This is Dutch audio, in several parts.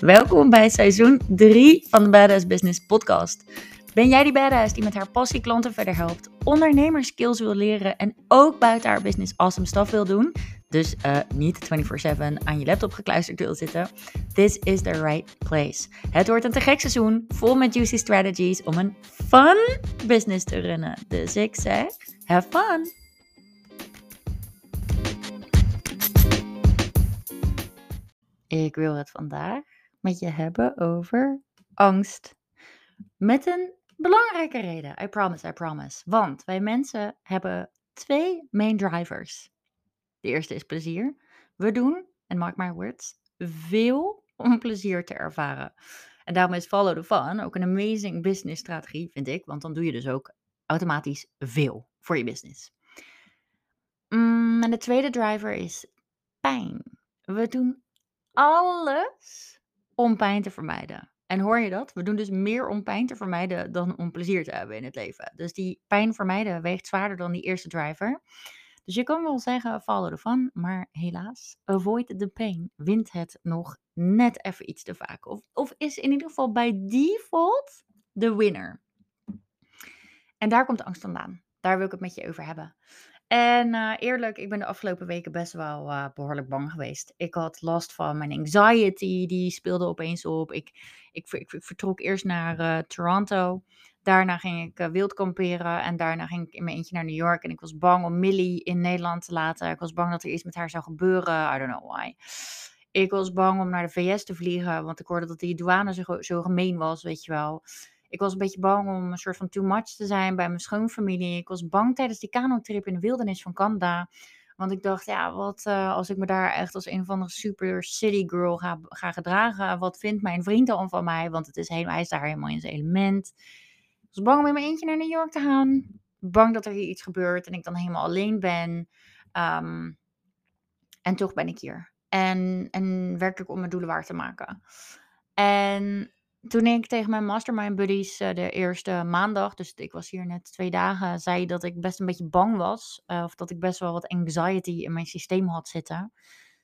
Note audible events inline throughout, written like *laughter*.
Welkom bij seizoen 3 van de Badass Business Podcast. Ben jij die badass die met haar passie klanten verder helpt, ondernemerskills wil leren en ook buiten haar business awesome stuff wil doen? Dus uh, niet 24/7 aan je laptop gekluisterd wil zitten. This is the right place. Het wordt een te gek seizoen, vol met juicy strategies om een fun business te runnen. Dus ik zeg, have fun! Ik wil het vandaag met je hebben over angst. Met een belangrijke reden. I promise, I promise. Want wij mensen hebben twee main drivers. De eerste is plezier. We doen, en mark my words, veel om plezier te ervaren. En daarom is follow the fun ook een amazing business strategie, vind ik. Want dan doe je dus ook automatisch veel voor je business. Mm, en de tweede driver is pijn. We doen alles om pijn te vermijden. En hoor je dat? We doen dus meer om pijn te vermijden dan om plezier te hebben in het leven. Dus die pijn vermijden weegt zwaarder dan die eerste driver. Dus je kan wel zeggen, follow the fun, maar helaas, avoid the pain wint het nog net even iets te vaak. Of, of is in ieder geval bij default de winner. En daar komt angst vandaan. Daar wil ik het met je over hebben. En uh, eerlijk, ik ben de afgelopen weken best wel uh, behoorlijk bang geweest. Ik had last van mijn anxiety, die speelde opeens op. Ik, ik, ik, vertrok eerst naar uh, Toronto. Daarna ging ik wild kamperen en daarna ging ik in mijn eentje naar New York. En ik was bang om Millie in Nederland te laten. Ik was bang dat er iets met haar zou gebeuren. I don't know why. Ik was bang om naar de VS te vliegen, want ik hoorde dat die douane zo, zo gemeen was, weet je wel. Ik was een beetje bang om een soort van too much te zijn bij mijn schoonfamilie. Ik was bang tijdens die kanotrip in de wildernis van Canada. Want ik dacht, ja, wat uh, als ik me daar echt als een van de super city girl ga, ga gedragen? Wat vindt mijn vriend dan van mij? Want het is helemaal, hij is daar helemaal in zijn element. Ik was bang om in mijn eentje naar New York te gaan. Bang dat er hier iets gebeurt en ik dan helemaal alleen ben. Um, en toch ben ik hier. En, en werkelijk om mijn doelen waar te maken. En toen ik tegen mijn mastermind buddies uh, de eerste maandag, dus ik was hier net twee dagen, zei dat ik best een beetje bang was. Uh, of dat ik best wel wat anxiety in mijn systeem had zitten.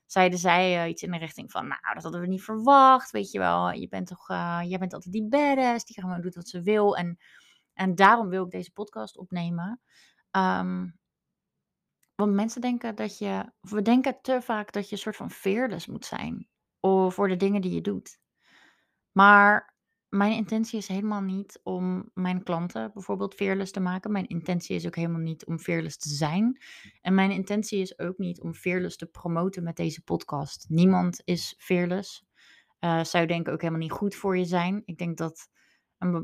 Zeiden zij uh, iets in de richting van, nou, dat hadden we niet verwacht. Weet je wel, je bent toch, jij bent altijd die badass, die gewoon doet wat ze wil. En, en daarom wil ik deze podcast opnemen. Um, want mensen denken dat je, of we denken te vaak dat je een soort van fearless moet zijn. Voor de dingen die je doet. Maar mijn intentie is helemaal niet om mijn klanten bijvoorbeeld fearless te maken. Mijn intentie is ook helemaal niet om fearless te zijn. En mijn intentie is ook niet om fearless te promoten met deze podcast. Niemand is fearless. Uh, zou denk ik ook helemaal niet goed voor je zijn. Ik denk dat,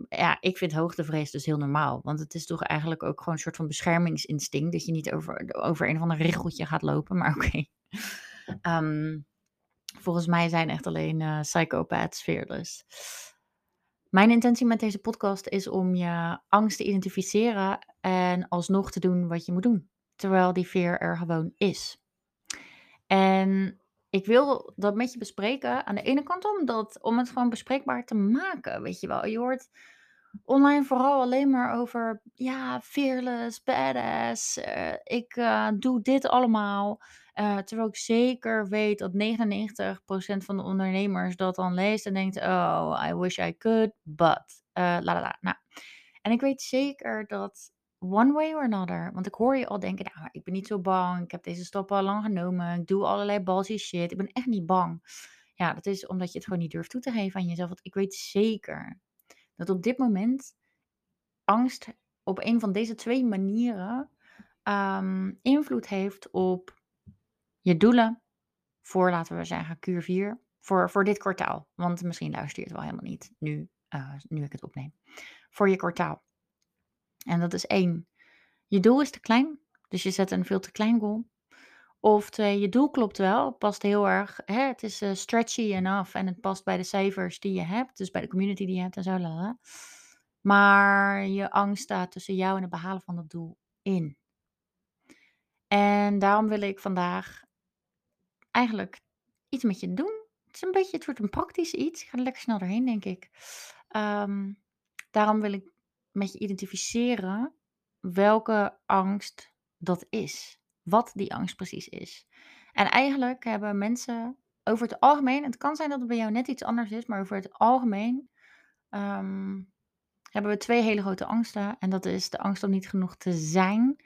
ja, ik vind hoogtevrees dus heel normaal. Want het is toch eigenlijk ook gewoon een soort van beschermingsinstinct. Dat je niet over, over een of ander richeltje gaat lopen. Maar *laughs* oké. Um, volgens mij zijn echt alleen uh, psychopaths fearless. Mijn intentie met deze podcast is om je angst te identificeren en alsnog te doen wat je moet doen, terwijl die veer er gewoon is. En ik wil dat met je bespreken. Aan de ene kant omdat, om het gewoon bespreekbaar te maken, weet je wel. Je hoort online vooral alleen maar over, ja, fearless, badass, uh, ik uh, doe dit allemaal. Uh, terwijl ik zeker weet dat 99% van de ondernemers dat dan leest en denkt: Oh, I wish I could, but. Uh, la la la. Nou. En ik weet zeker dat one way or another, want ik hoor je al denken: Nou, ik ben niet zo bang. Ik heb deze stappen al lang genomen. Ik doe allerlei ballsy shit. Ik ben echt niet bang. Ja, dat is omdat je het gewoon niet durft toe te geven aan jezelf. Want ik weet zeker dat op dit moment angst op een van deze twee manieren um, invloed heeft op je doelen voor, laten we zeggen, Q4, voor, voor dit kwartaal. Want misschien luister je het wel helemaal niet nu, uh, nu ik het opneem. Voor je kwartaal. En dat is één, je doel is te klein, dus je zet een veel te klein goal. Of twee, je doel klopt wel, past heel erg, hè, het is uh, stretchy enough en het past bij de cijfers die je hebt, dus bij de community die je hebt en zo. Lala. Maar je angst staat tussen jou en het behalen van dat doel in. En daarom wil ik vandaag eigenlijk iets met je doen. Het is een beetje, het wordt een praktisch iets. Ik ga er lekker snel doorheen, denk ik. Um, daarom wil ik met je identificeren welke angst dat is. Wat die angst precies is. En eigenlijk hebben mensen over het algemeen, het kan zijn dat het bij jou net iets anders is, maar over het algemeen ehm, hebben we twee hele grote angsten. En dat is de angst om niet genoeg te zijn.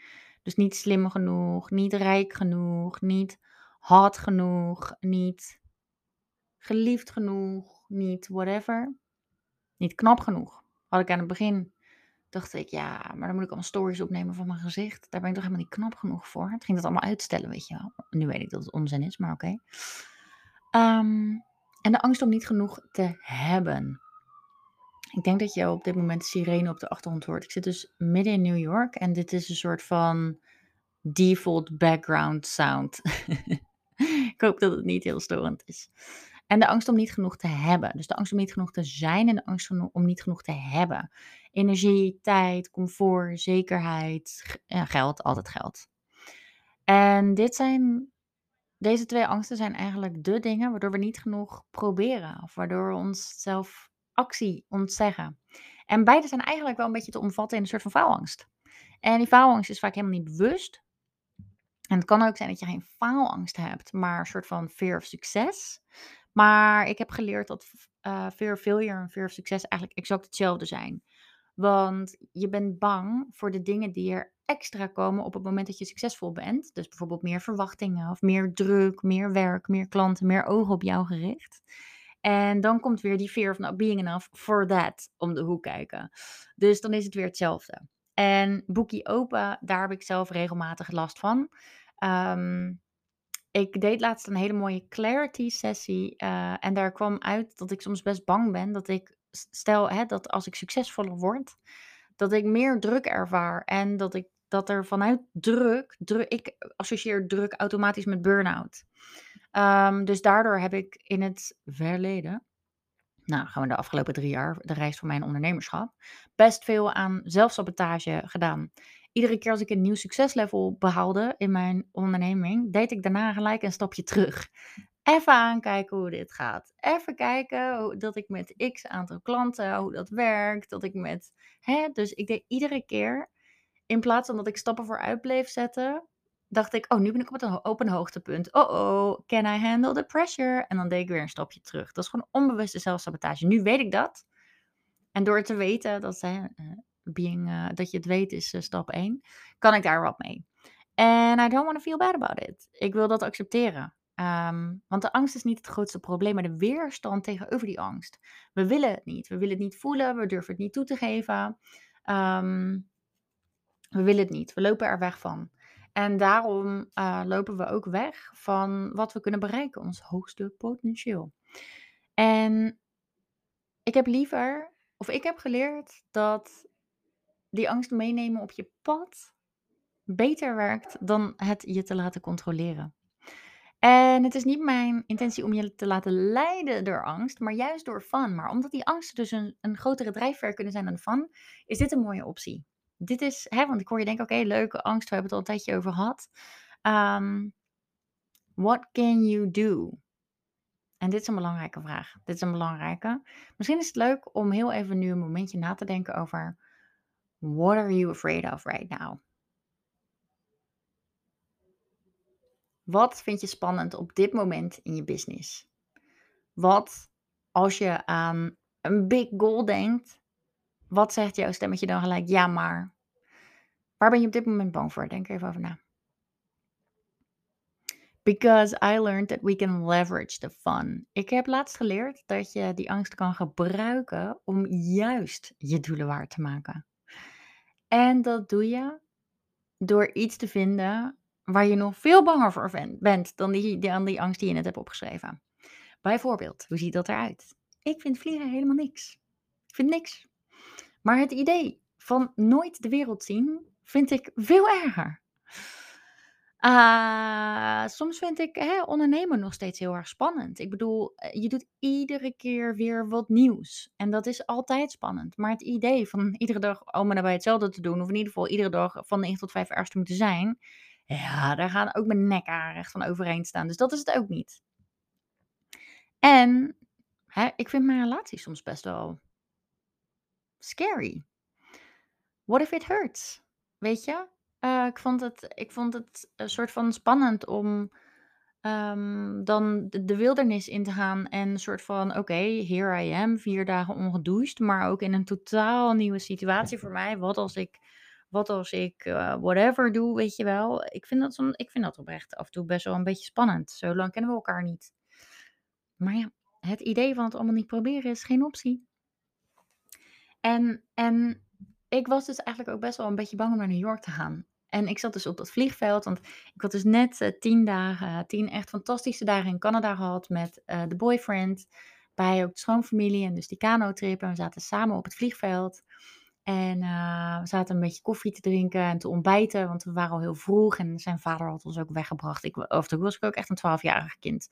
Dus niet slim genoeg, niet rijk genoeg, niet hot genoeg, niet geliefd genoeg, niet whatever. Niet knap genoeg. Had ik aan het begin, dacht ik, ja, maar dan moet ik allemaal stories opnemen van mijn gezicht. Daar ben ik toch helemaal niet knap genoeg voor. Het ging dat allemaal uitstellen, weet je wel. Nu weet ik dat het onzin is, maar oké. Ehm, en de angst om niet genoeg te hebben. Ik denk dat je op dit moment sirene op de achtergrond hoort. Ik zit dus midden in New York en dit is een soort van default background sound. *laughs* hoop dat het niet heel storend is. En de angst om niet genoeg te hebben. Dus de angst om niet genoeg te zijn en de angst om niet genoeg te hebben. Energie, tijd, comfort, zekerheid, geld, altijd geld. En dit zijn, deze twee angsten zijn eigenlijk de dingen waardoor we niet genoeg proberen. Of waardoor we onszelf actie ontzeggen. En beide zijn eigenlijk wel een beetje te omvatten in een soort van faalangst. En die faalangst is vaak helemaal niet bewust. En het kan ook zijn dat je geen faalangst hebt, maar een soort van fear of success. Maar ik heb geleerd dat uh, fear of failure en fear of success eigenlijk exact hetzelfde zijn. Want je bent bang voor de dingen die er extra komen op het moment dat je succesvol bent. Dus bijvoorbeeld meer verwachtingen of meer druk, meer werk, meer klanten, meer ogen op jou gericht. En dan komt weer die fear of not being enough for that om de hoek kijken. Dus dan is het weer hetzelfde. En Boekie Open, daar heb ik zelf regelmatig last van. Um, ik deed laatst een hele mooie clarity sessie. Uh, en daar kwam uit dat ik soms best bang ben dat ik, stel hè, dat als ik succesvoller word, dat ik meer druk ervaar. En dat ik dat er vanuit druk, ik associeer druk automatisch met burn-out. Um, dus daardoor heb ik in het verleden, nou we de afgelopen drie jaar, de reis van mijn ondernemerschap, best veel aan zelfsabotage gedaan iedere keer als ik een nieuw succeslevel behaalde in mijn onderneming, deed ik daarna gelijk een stapje terug. Even aankijken hoe dit gaat. Even kijken dat ik met x aantal klanten, hoe dat werkt. Dat ik met. Hè, dus ik deed iedere keer, in plaats van dat ik stappen vooruit bleef zetten, dacht ik, oh, nu ben ik op een hoogtepunt. Oh, oh, can I handle the pressure? En dan deed ik weer een stapje terug. Dat is gewoon onbewuste zelfsabotage. Nu weet ik dat. En door te weten dat hè, being, uh, dat je het weet is uh, stap 1, kan ik daar wat mee. En I don't want to feel bad about it. Ik wil dat accepteren. Um, want de angst is niet het grootste probleem, maar de weerstand tegenover die angst. We willen het niet. We willen het niet voelen. We durven het niet toe te geven. Um, we willen het niet. We lopen er weg van. En daarom uh, lopen we ook weg van wat we kunnen bereiken, ons hoogste potentieel. En ik heb liever, of ik heb geleerd dat die angst meenemen op je pad beter werkt dan het je te laten controleren. En het is niet mijn intentie om je te laten leiden door angst, maar juist door fun. Maar omdat die angsten dus een, een grotere drijfveer kunnen zijn dan fun, is dit een mooie optie. Dit is, hè, want ik hoor je denken, oké, leuke angst, we hebben het al een tijdje over gehad. Um, what can you do? En dit is een belangrijke vraag. Dit is een belangrijke. Misschien is het leuk om heel even nu een momentje na te denken over What are you afraid of right now? Wat vind je spannend op dit moment in je business? Wat als je aan een big goal denkt, wat zegt jouw stemmetje dan gelijk? Ja, maar. Waar ben je op dit moment bang voor? Denk even over na. Because I learned that we can leverage the fun. Ik heb laatst geleerd dat je die angst kan gebruiken om juist je doelen waar te maken. En dat doe je door iets te vinden waar je nog veel banger voor bent dan die, dan die angst die je net hebt opgeschreven. Bijvoorbeeld, hoe ziet dat eruit? Ik vind vliegen helemaal niks. Ik vind niks. Maar het idee van nooit de wereld zien vind ik veel erger. Uh, soms vind ik hè, ondernemen nog steeds heel erg spannend. Ik bedoel, eh, je doet iedere keer weer wat nieuws. En dat is altijd spannend. Maar het idee van iedere dag allemaal daarbij hetzelfde te doen, of in ieder geval iedere dag van 9 tot 5 ergens te moeten zijn, ja, daar gaan ook mijn nek aan recht van overheen staan. Dus dat is het ook niet. En hè, ik vind mijn relatie soms best wel scary. What if it hurts? Weet je? Uh, ik vond het ik vond het een soort van spannend om ehm, dan de, de wildernis in te gaan en een soort van, oké, here I am, vier dagen ongedoucht, maar ook in een totaal nieuwe situatie voor mij. Wat als ik, wat als ik eh, whatever doe, weet je wel. Ik vind, dat zo'n, ik vind dat oprecht af en toe best wel een beetje spannend. Zo lang kennen we elkaar niet. Maar ja, het idee van het allemaal niet proberen is geen optie. En, en ik was dus eigenlijk ook best wel een beetje bang om naar New York te gaan. En ik zat dus op dat vliegveld, want ik had dus net uh, tien dagen, tien echt fantastische dagen in Canada gehad met uh, de boyfriend. Bij ook de schoonfamilie en dus die kano-trip. En we zaten samen op het vliegveld. En uh, we zaten een beetje koffie te drinken en te ontbijten, want we waren al heel vroeg. En zijn vader had ons ook weggebracht. Ik, of toen was ik ook echt een twaalfjarig kind.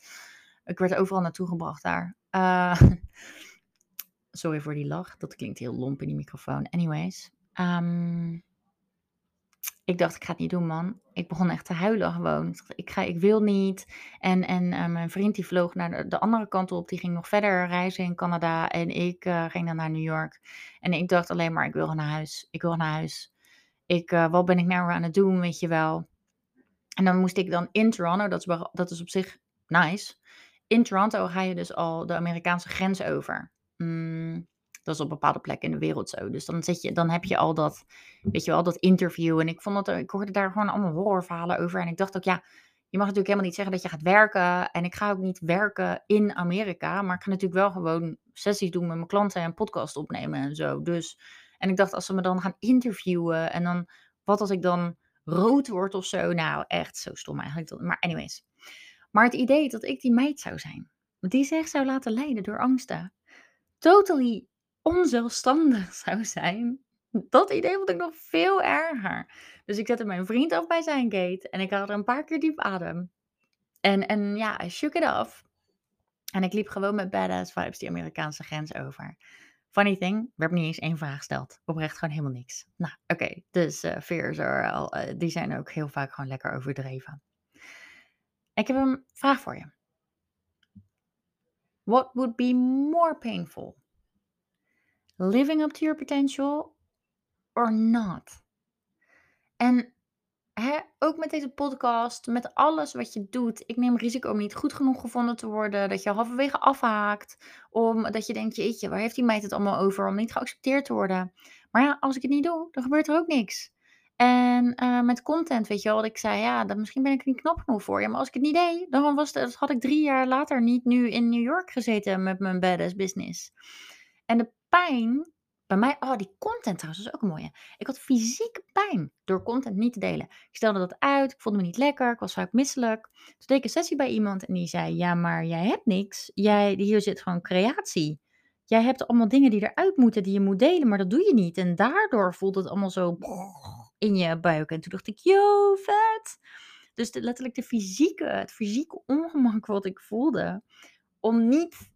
Ik werd overal naartoe gebracht daar. *laughs* sorry voor die lach, dat klinkt heel lomp in die microfoon. Anyways. Um, ik dacht, ik ga het niet doen, man. Ik begon echt te huilen gewoon. Ik, ga, ik wil niet. En, en uh, mijn vriend die vloog naar de, de, andere kant op. Die ging nog verder reizen in Canada. En ik uh, ging dan naar New York. En ik dacht alleen maar, ik wil naar huis. Ik wil naar huis. Ik, uh, wat ben ik nou aan het doen, weet je wel. En dan moest ik dan in Toronto, dat is, dat is op zich nice. In Toronto ga je dus al de Amerikaanse grens over. Mm, dat is op bepaalde plekken in de wereld zo. Dus dan, zit je, dan heb je al dat, weet je wel, dat interview. En ik, vond dat, ik hoorde daar gewoon allemaal horrorverhalen over. En ik dacht ook, ja, je mag natuurlijk helemaal niet zeggen dat je gaat werken. En ik ga ook niet werken in Amerika. Maar ik ga natuurlijk wel gewoon sessies doen met mijn klanten en podcast opnemen en zo. Dus, en ik dacht, als ze me dan gaan interviewen en dan, wat als ik dan rood word of zo? Nou, echt zo stom eigenlijk. Maar anyways. Maar het idee dat ik die meid zou zijn, die zich zou laten leiden door angsten. Totally onzelfstandig *laughs* zou zijn. Dat idee vond ik nog veel erger. Dus ik zette mijn vriend af bij zijn gate en ik had er een paar keer diep adem. En, en ja, I shook it off. En ik liep gewoon met badass vibes die Amerikaanse grens over. Funny thing, werd niet eens één vraag gesteld. Oprecht gewoon helemaal niks. Nou, oké. Dus uh, fears are uh, die zijn ook heel vaak gewoon lekker overdreven. Ik heb een vraag voor je. What would be more painful? living up to your potential or not? En ook met deze podcast, met alles wat je doet, ik neem risico om niet goed genoeg gevonden te worden, dat je halverwege afhaakt, omdat je denkt, jeetje, waar heeft die meid het allemaal over, om niet geaccepteerd te worden. Maar ja, als ik het niet doe, dan gebeurt er ook niks. En uh, met content, weet je wel, wat ik zei, ja, misschien ben ik er niet knap genoeg voor. Ja, maar als ik het niet deed, dan was het, had ik drie jaar later niet nu in New York gezeten met mijn badass business. En de pijn bij mij, oh, die content trouwens, is ook een mooie. Ik had fysieke pijn door content niet te delen. Ik stelde dat uit, ik voelde me niet lekker, ik was vaak misselijk. Toen deed ik een sessie bij iemand en die zei: Ja, maar jij hebt niks. Jij, hier zit gewoon creatie. Jij hebt allemaal dingen die eruit moeten, die je moet delen, maar dat doe je niet. En daardoor voelt het allemaal zo in je buik. En toen dacht ik: Yo, vet. Dus letterlijk de fysieke, het fysieke ongemak wat ik voelde om niet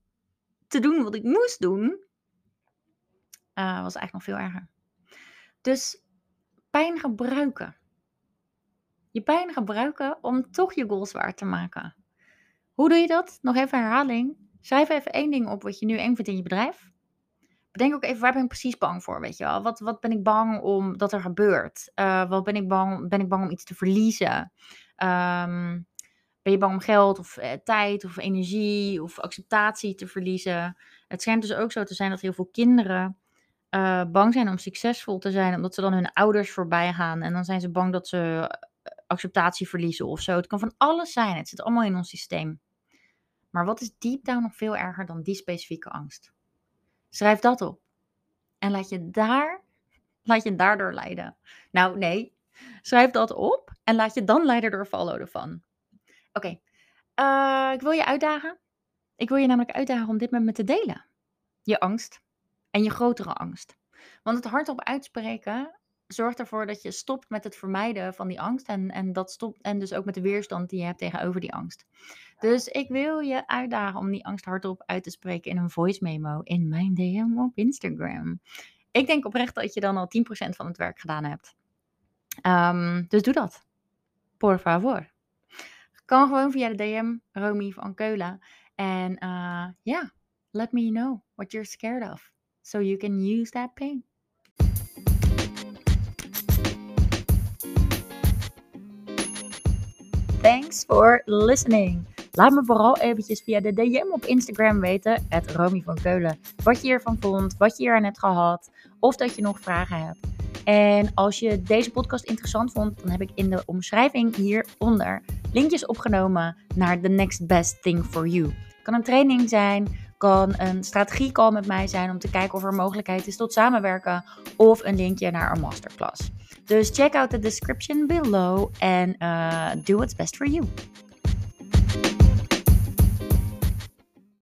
te doen wat ik moest doen, uh, was eigenlijk nog veel erger. Dus pijn gebruiken. Je pijn gebruiken om toch je goals waar te maken. Hoe doe je dat? Nog even herhaling. Schrijf even één ding op wat je nu eng vindt in je bedrijf. Bedenk ook even waar ben ik precies bang voor, weet je wel. Wat, wat ben ik bang om dat er gebeurt? Uh, wat ben ik bang, ben ik bang om iets te verliezen? Um, ben je bang om geld of eh, tijd of energie of acceptatie te verliezen? Het schijnt dus ook zo te zijn dat heel veel kinderen uh, bang zijn om succesvol te zijn, omdat ze dan hun ouders voorbij gaan. En dan zijn ze bang dat ze eh, acceptatie verliezen of zo. Het kan van alles zijn. Het zit allemaal in ons systeem. Maar wat is deep down nog veel erger dan die specifieke angst? Schrijf dat op. En laat je daar, laat je daardoor leiden. Nou, nee. Schrijf dat op en laat je dan leiden door follow ervan. Oké. Uh, ik wil je uitdagen. Ik wil je namelijk uitdagen om dit met me te delen. Je angst en je grotere angst. Want het hardop uitspreken zorgt ervoor dat je stopt met het vermijden van die angst. En, en, dat stopt, en dus ook met de weerstand die je hebt tegenover die angst. Dus ik wil je uitdagen om die angst hardop uit te spreken in een voice memo in mijn DM op Instagram. Ik denk oprecht dat je dan al 10% van het werk gedaan hebt. Um, dus doe dat. Por favor. Kan gewoon via de DM, Romy van Keulen. En uh, ja, let me know what you're scared of so you can use that pain. Thanks for listening. Laat me vooral eventjes via de DM op Instagram weten, het Romy van Keulen, wat je hiervan vond, wat je hier aan hebt gehad, of dat je nog vragen hebt. En als je deze podcast interessant vond, dan heb ik in de omschrijving hieronder linkjes opgenomen naar The Next Best Thing for You. Kan een training zijn, kan een strategiecall met mij zijn om te kijken of er mogelijkheid is tot samenwerken, of een linkje naar een masterclass. Dus check out the description below and uh, do what's best for you.